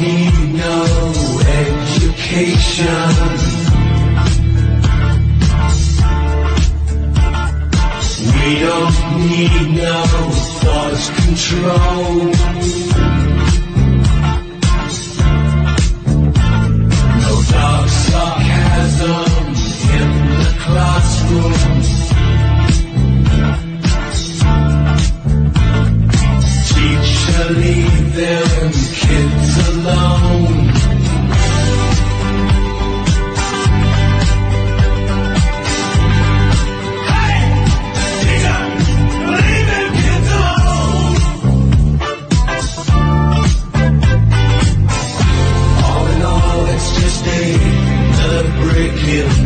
need no education. We don't need no thought control.